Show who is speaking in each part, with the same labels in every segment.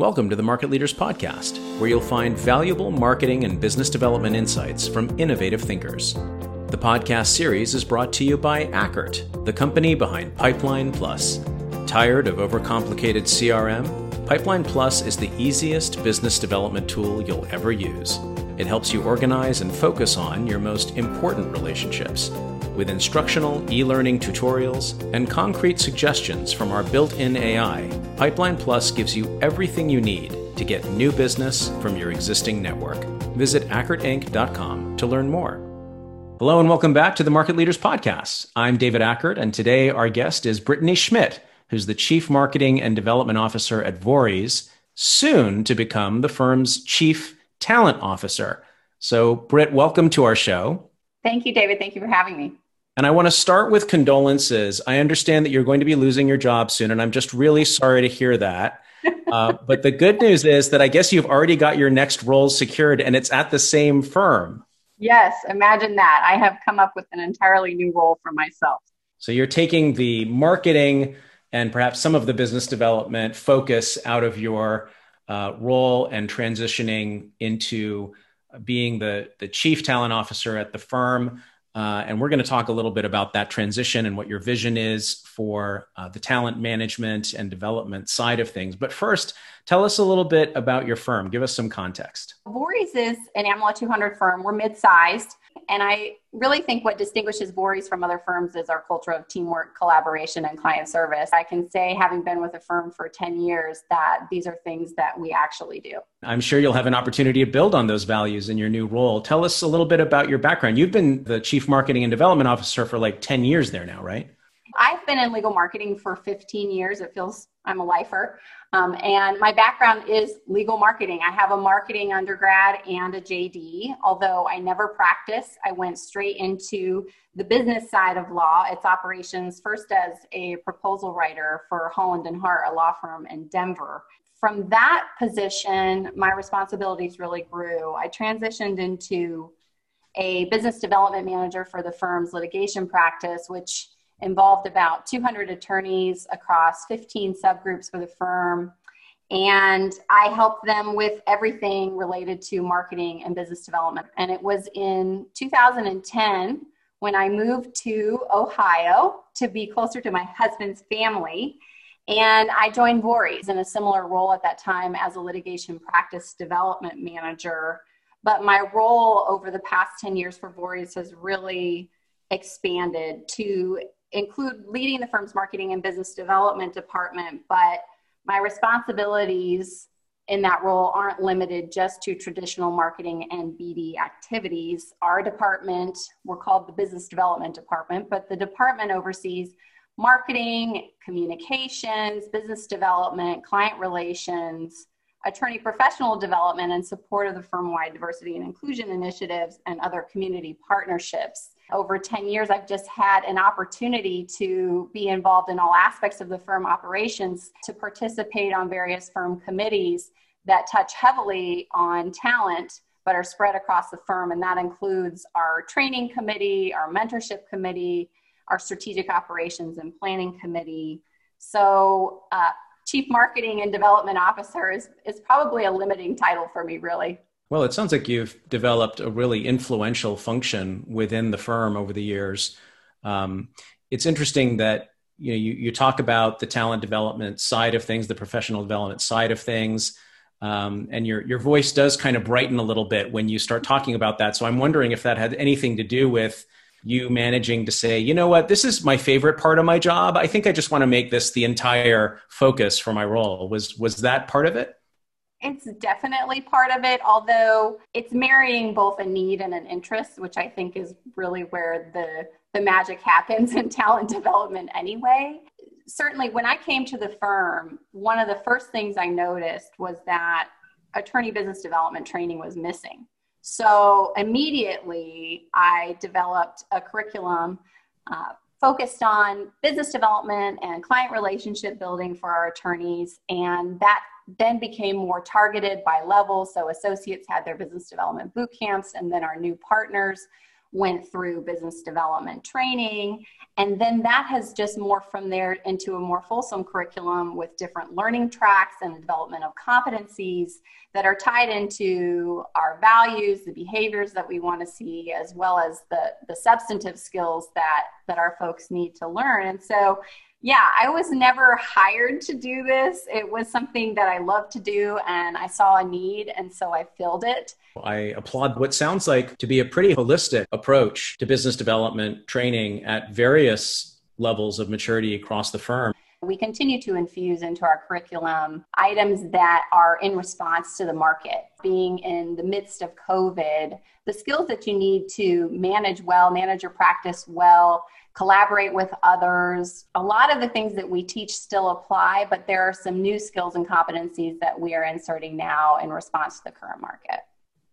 Speaker 1: Welcome to the Market Leaders Podcast, where you'll find valuable marketing and business development insights from innovative thinkers. The podcast series is brought to you by Ackert, the company behind Pipeline Plus. Tired of overcomplicated CRM? Pipeline Plus is the easiest business development tool you'll ever use. It helps you organize and focus on your most important relationships with instructional e learning tutorials and concrete suggestions from our built in AI, Pipeline Plus gives you everything you need to get new business from your existing network. Visit AckertInc.com to learn more. Hello and welcome back to the Market Leaders Podcast. I'm David Ackert, and today our guest is Brittaney Schmidt, who's the Chief Marketing and Development Officer at Vorys, soon to become the firm's Chief Talent Officer. So, Britt, welcome to our show.
Speaker 2: Thank you, David. Thank you for having me.
Speaker 1: And I want to start with condolences. I understand that you're going to be losing your job soon, and I'm just really sorry to hear that. Uh, but the good news is that I guess you've already got your next role secured, and it's at the same firm.
Speaker 2: Yes, imagine that. I have come up with an entirely new role for myself.
Speaker 1: So you're taking the marketing and perhaps some of the business development focus out of your uh, role and transitioning into being the, the chief talent officer at the firm. Uh, and we're going to talk a little bit about that transition and what your vision is for uh, the talent management and development side of things. But first, tell us a little bit about your firm. Give us some context.
Speaker 2: Vorys is an AmLaw 200 firm. We're mid sized. And I really think what distinguishes Vorys from other firms is our culture of teamwork, collaboration, and client service. I can say, having been with a firm for 10 years, that these are things that we actually do.
Speaker 1: I'm sure you'll have an opportunity to build on those values in your new role. Tell us a little bit about your background. You've been the chief marketing and development officer for like 10 years there now, right?
Speaker 2: Been in legal marketing for 15 years. It feels I'm a lifer. Um, and my background is legal marketing. I have a marketing undergrad and a JD. Although I never practiced, I went straight into the business side of law, its operations, first as a proposal writer for Holland and Hart, a law firm in Denver. From that position, my responsibilities really grew. I transitioned into a business development manager for the firm's litigation practice, which involved about 200 attorneys across 15 subgroups for the firm. And I helped them with everything related to marketing and business development. And it was in 2010 when I moved to Ohio to be closer to my husband's family. And I joined Vorys in a similar role at that time as a litigation practice development manager. But my role over the past 10 years for Vorys has really expanded to include leading the firm's marketing and business development department, but my responsibilities in that role aren't limited just to traditional marketing and BD activities. Our department, we're called the business development department, but the department oversees marketing, communications, business development, client relations, attorney professional development, and support of the firm wide diversity and inclusion initiatives and other community partnerships over 10 years, I've just had an opportunity to be involved in all aspects of the firm operations, to participate on various firm committees that touch heavily on talent but are spread across the firm. And that includes our training committee, our mentorship committee, our strategic operations and planning committee. So, uh, chief marketing and development officer is, is probably a limiting title for me, really.
Speaker 1: Well, it sounds like you've developed a really influential function within the firm over the years. Um, it's interesting that you know you, you talk about the talent development side of things, the professional development side of things, um, and your your voice does kind of brighten a little bit when you start talking about that. So I'm wondering if that had anything to do with you managing to say, you know what, this is my favorite part of my job. I think I just want to make this the entire focus for my role. Was was that part of it?
Speaker 2: It's definitely part of it, although it's marrying both a need and an interest, which I think is really where the, the magic happens in talent development anyway. Certainly, when I came to the firm, one of the first things I noticed was that attorney business development training was missing. So immediately, I developed a curriculum uh, focused on business development and client relationship building for our attorneys. And that then became more targeted by level. So associates had their business development boot camps, and then our new partners went through business development training. And then that has just morphed from there into a more fulsome curriculum with different learning tracks and development of competencies that are tied into our values, the behaviors that we want to see, as well as the, the substantive skills that, that our folks need to learn. And so yeah, I was never hired to do this. It was something that I love to do, and I saw a need, and so I filled it.
Speaker 1: I applaud what sounds like to be a pretty holistic approach to business development training at various levels of maturity across the firm.
Speaker 2: We continue to infuse into our curriculum items that are in response to the market. Being in the midst of COVID, the skills that you need to manage well, manage your practice well, collaborate with others. A lot of the things that we teach still apply, but there are some new skills and competencies that we are inserting now in response to the current market.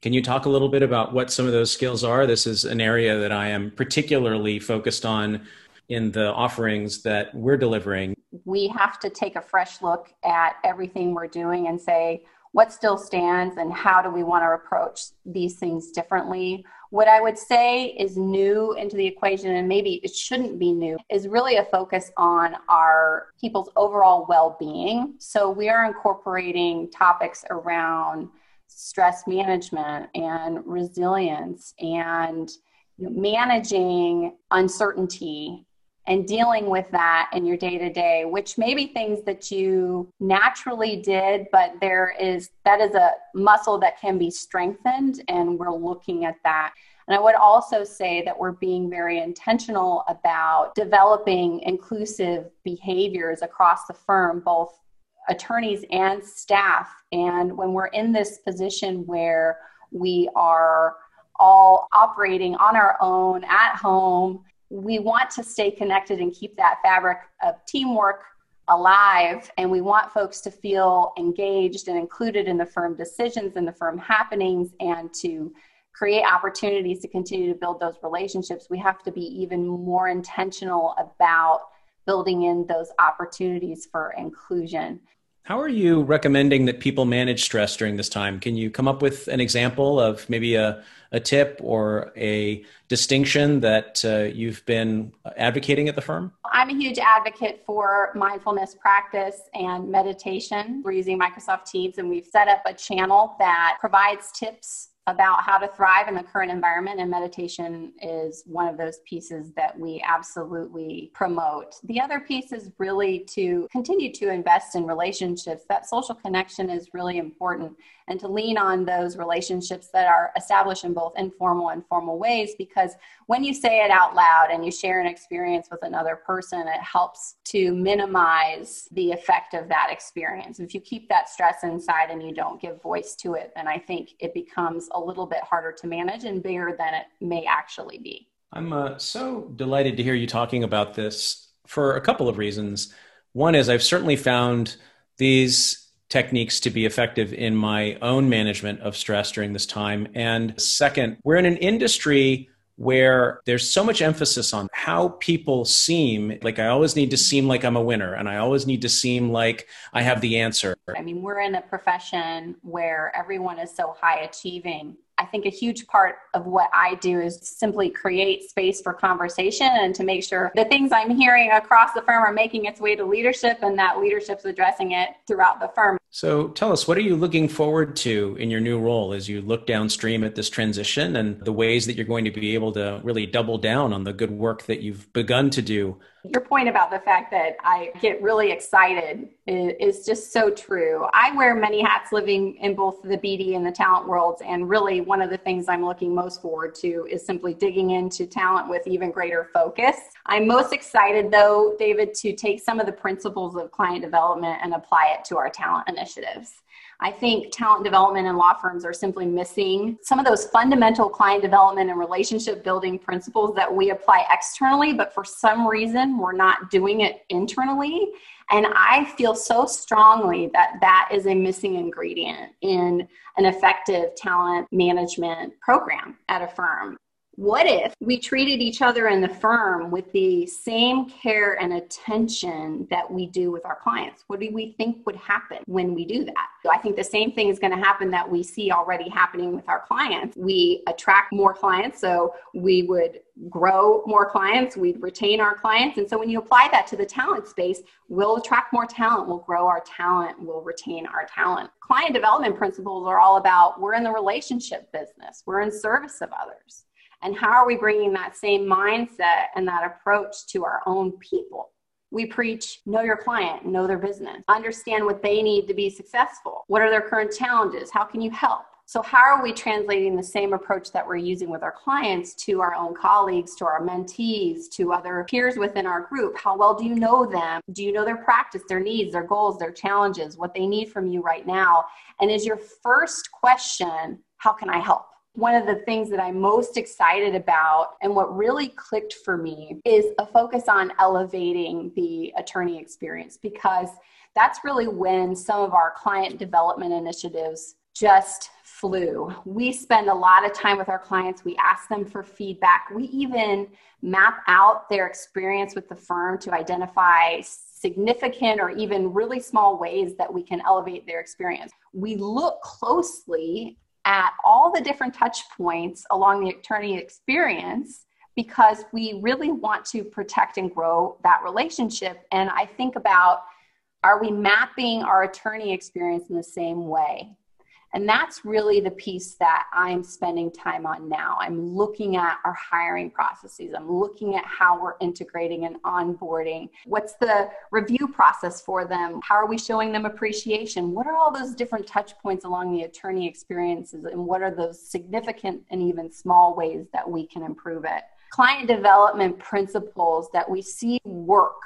Speaker 1: Can you talk a little bit about what some of those skills are? This is an area that I am particularly focused on in the offerings that we're delivering.
Speaker 2: We have to take a fresh look at everything we're doing and say, what still stands and how do we want to approach these things differently what I would say is new into the equation, and maybe it shouldn't be new, is really a focus on our people's overall well being. So we are incorporating topics around stress management and resilience and managing uncertainty and dealing with that in your day to day, which may be things that you naturally did, but there is that is a muscle that can be strengthened, and we're looking at that. And I would also say that we're being very intentional about developing inclusive behaviors across the firm, both attorneys and staff. And when we're in this position where we are all operating on our own at home we want to stay connected and keep that fabric of teamwork alive and we want folks to feel engaged and included in the firm decisions and the firm happenings and to create opportunities to continue to build those relationships. We have to be even more intentional about building in those opportunities for inclusion
Speaker 1: how are you recommending that people manage stress during this time? Can you come up with an example of maybe a, a tip or a distinction that uh, you've been advocating at the firm?
Speaker 2: I'm a huge advocate for mindfulness practice and meditation. We're using Microsoft Teams and we've set up a channel that provides tips about how to thrive in the current environment, and meditation is one of those pieces that we absolutely promote. The other piece is really to continue to invest in relationships. That social connection is really important, and to lean on those relationships that are established in both informal and formal ways because when you say it out loud and you share an experience with another person, it helps to minimize the effect of that experience. If you keep that stress inside and you don't give voice to it, then I think it becomes a little bit harder to manage and bigger than it may actually be.
Speaker 1: I'm uh, so delighted to hear you talking about this for a couple of reasons. One is I've certainly found these techniques to be effective in my own management of stress during this time. And second, we're in an industry where there's so much emphasis on how people seem like I always need to seem like I'm a winner and I always need to seem like I have the answer.
Speaker 2: I mean, we're in a profession where everyone is so high achieving I think a huge part of what I do is simply create space for conversation and to make sure the things I'm hearing across the firm are making its way to leadership and that leadership's addressing it throughout the firm.
Speaker 1: So tell us, what are you looking forward to in your new role as you look downstream at this transition and the ways that you're going to be able to really double down on the good work that you've begun to do
Speaker 2: your point about the fact that I get really excited is, just so true. I wear many hats living in both the BD and the talent worlds. And really, one of the things I'm looking most forward to is simply digging into talent with even greater focus. I'm most excited, though, David, to take some of the principles of client development and apply it to our talent initiatives. I think talent development and law firms are simply missing some of those fundamental client development and relationship building principles that we apply externally, but for some reason we're not doing it internally. And I feel so strongly that that is a missing ingredient in an effective talent management program at a firm. What if we treated each other in the firm with the same care and attention that we do with our clients? What do we think would happen when we do that? I think the same thing is going to happen that we see already happening with our clients. We attract more clients, so we would grow more clients, we'd retain our clients. And so when you apply that to the talent space, we'll attract more talent, we'll grow our talent, we'll retain our talent. Client development principles are all about we're in the relationship business, we're in service of others. And how are we bringing that same mindset and that approach to our own people? We preach know your client, know their business, understand what they need to be successful. What are their current challenges? How can you help? So, how are we translating the same approach that we're using with our clients to our own colleagues, to our mentees, to other peers within our group? How well do you know them? Do you know their practice, their needs, their goals, their challenges, what they need from you right now? And is your first question, how can I help? One of the things that I'm most excited about and what really clicked for me is a focus on elevating the attorney experience because that's really when some of our client development initiatives just flew. We spend a lot of time with our clients. We ask them for feedback. We even map out their experience with the firm to identify significant or even really small ways that we can elevate their experience. We look closely at all the different touch points along the attorney experience because we really want to protect and grow that relationship. And I think about are we mapping our attorney experience in the same way? And that's really the piece that I'm spending time on now. I'm looking at our hiring processes. I'm looking at how we're integrating and onboarding. What's the review process for them? How are we showing them appreciation? What are all those different touch points along the attorney experiences? And what are those significant and even small ways that we can improve it? Client development principles that we see work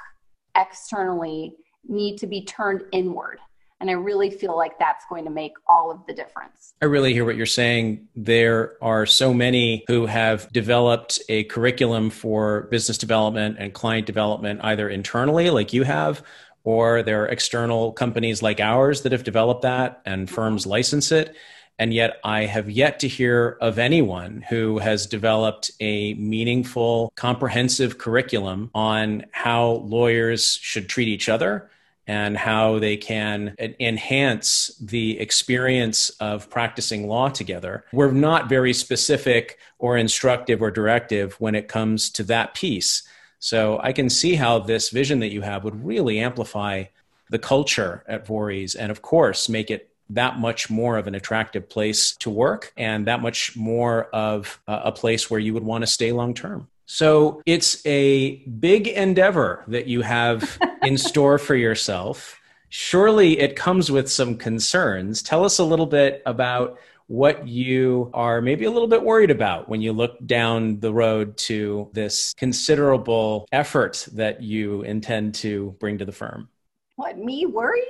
Speaker 2: externally need to be turned inward and I really feel like that's going to make all of the difference.
Speaker 1: I really hear what you're saying. There are so many who have developed a curriculum for business development and client development, either internally, like you have, or there are external companies like ours that have developed that and mm-hmm. firms license it. And yet, I have yet to hear of anyone who has developed a meaningful, comprehensive curriculum on how lawyers should treat each other and how they can enhance the experience of practicing law together. We're not very specific or instructive or directive when it comes to that piece. So I can see how this vision that you have would really amplify the culture at Vorys and, of course, make it that much more of an attractive place to work and that much more of a place where you would want to stay long term. So it's a big endeavor that you have in store for yourself. Surely it comes with some concerns. Tell us a little bit about what you are maybe a little bit worried about when you look down the road to this considerable effort that you intend to bring to the firm.
Speaker 2: What, me worried?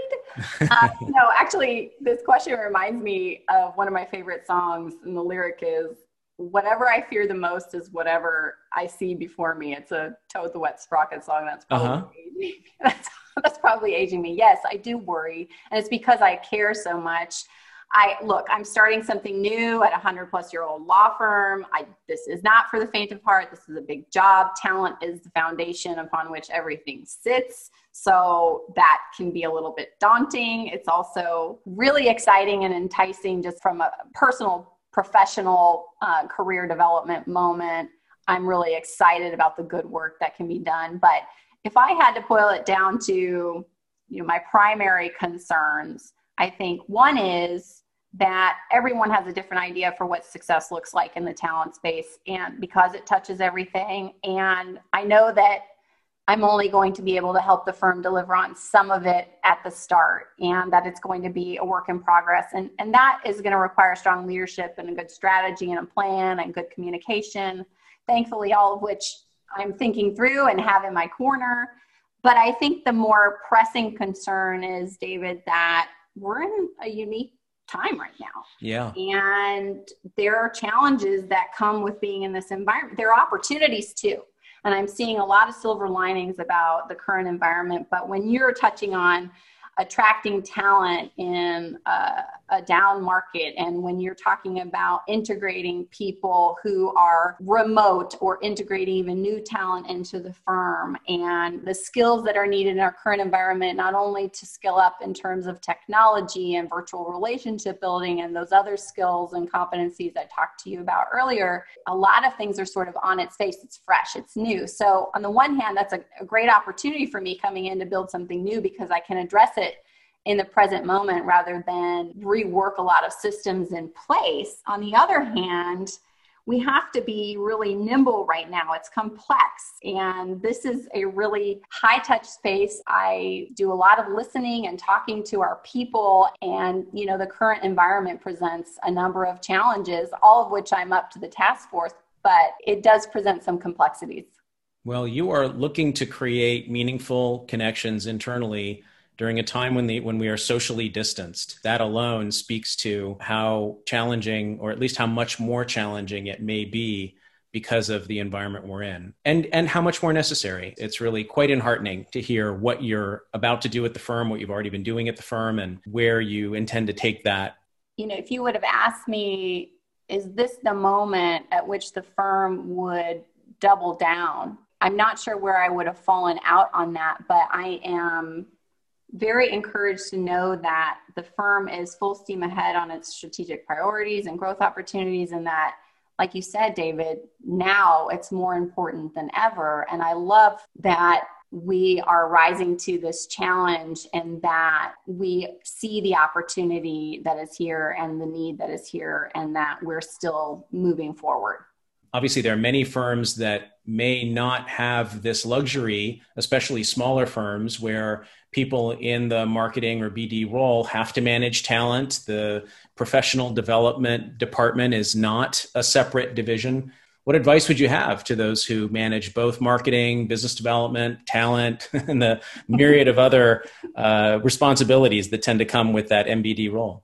Speaker 2: uh, no, actually, this question reminds me of one of my favorite songs, and the lyric is whatever I fear the most is whatever I see before me. It's a Toad the Wet Sprocket song. That's probably uh-huh. aging. That's, that's probably aging me. Yes, I do worry, and it's because I care so much. I look, I'm starting something new at a hundred plus year old law firm. I, this is not for the faint of heart. This is a big job. Talent is the foundation upon which everything sits. So that can be a little bit daunting. It's also really exciting and enticing just from a personal professional uh, career development moment. I'm really excited about the good work that can be done. But if I had to boil it down to you know my primary concerns, I think one is that everyone has a different idea for what success looks like in the talent space and because it touches everything and I know that I'm only going to be able to help the firm deliver on some of it at the start and that it's going to be a work in progress. And, and that is going to require strong leadership and a good strategy and a plan and good communication. Thankfully, all of which I'm thinking through and have in my corner. But I think the more pressing concern is, David, that we're in a unique time right now.
Speaker 1: Yeah.
Speaker 2: And there are challenges that come with being in this environment. There are opportunities too and I'm seeing a lot of silver linings about the current environment. But when you're touching on attracting talent in a, a down market and when you're talking about integrating people who are remote or integrating even new talent into the firm and the skills that are needed in our current environment, not only to skill up in terms of technology and virtual relationship building and those other skills and competencies I talked to you about earlier, a lot of things are sort of on its face. It's fresh, it's new. So, on the one hand, that's a, a great opportunity for me coming in to build something new because I can address it in the present moment rather than rework a lot of systems in place. On the other hand, we have to be really nimble right now. It's complex. And this is a really high touch space. I do a lot of listening and talking to our people. And, you know, the current environment presents a number of challenges, all of which I'm up to the task force, but it does present some complexities.
Speaker 1: Well, you are looking to create meaningful connections internally during a time when the when we are socially distanced that alone speaks to how challenging or at least how much more challenging it may be because of the environment we're in. And and how much more necessary. It's really quite enheartening to hear what you're about to do at the firm what you've already been doing at the firm and where you intend to take that.
Speaker 2: You know if you would have asked me is this the moment at which the firm would double down? I'm not sure where i would have fallen out on that but i am very encouraged to know that the firm is full steam ahead on its strategic priorities and growth opportunities, and that, like you said, David, now it's more important than ever. And I love that we are rising to this challenge and that we see the opportunity that is here and the need that is here, and that we're still moving forward
Speaker 1: obviously there are many firms that may not have this luxury especially smaller firms where people in the marketing or bd role have to manage talent. The professional development department is not a separate division. What advice would you have to those who manage both marketing business development talent and the myriad of other uh, responsibilities that tend to come with that mbd role?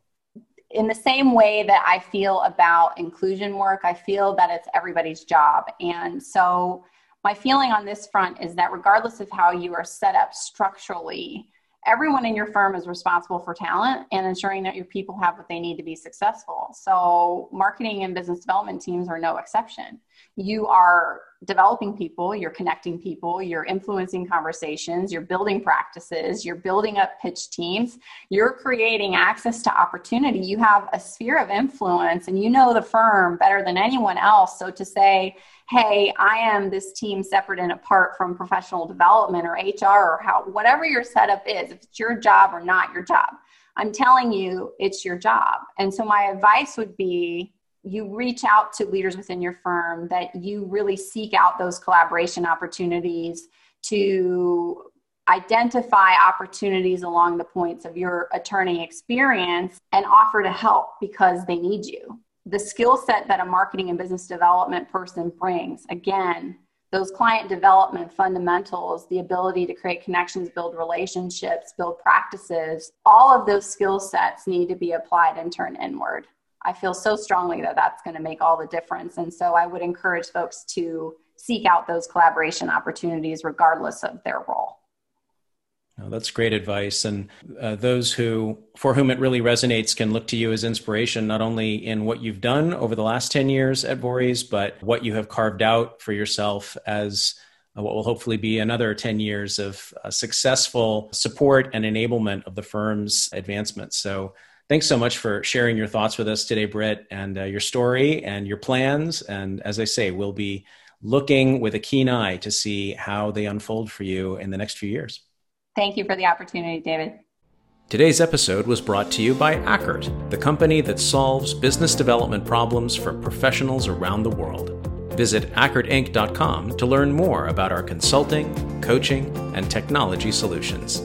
Speaker 2: In the same way that I feel about inclusion work, I feel that it's everybody's job. And so, my feeling on this front is that regardless of how you are set up structurally, everyone in your firm is responsible for talent and ensuring that your people have what they need to be successful. So, marketing and business development teams are no exception. You are developing people, you're connecting people, you're influencing conversations, you're building practices, you're building up pitch teams, you're creating access to opportunity. You have a sphere of influence and you know the firm better than anyone else. So, to say, hey i am this team separate and apart from professional development or hr or how whatever your setup is if it's your job or not your job i'm telling you it's your job and so my advice would be you reach out to leaders within your firm that you really seek out those collaboration opportunities to identify opportunities along the points of your attorney experience and offer to help because they need you. The skill set that a marketing and business development person brings again those client development fundamentals the ability to create connections build relationships build practices all of those skill sets need to be applied and turned inward i feel so strongly that that's going to make all the difference and so i would encourage folks to seek out those collaboration opportunities regardless of their role
Speaker 1: that's great advice. And uh, those who, for whom it really resonates, can look to you as inspiration, not only in what you've done over the last 10 years at Vorys, but what you have carved out for yourself as uh, what will hopefully be another 10 years of uh, successful support and enablement of the firm's advancement. So, thanks so much for sharing your thoughts with us today, Britt, and uh, your story and your plans. And as I say, we'll be looking with a keen eye to see how they unfold for you in the next few years.
Speaker 2: Thank you for the opportunity, David.
Speaker 1: Today's episode was brought to you by Ackert, the company that solves business development problems for professionals around the world. Visit ackertinc.com to learn more about our consulting, coaching, and technology solutions.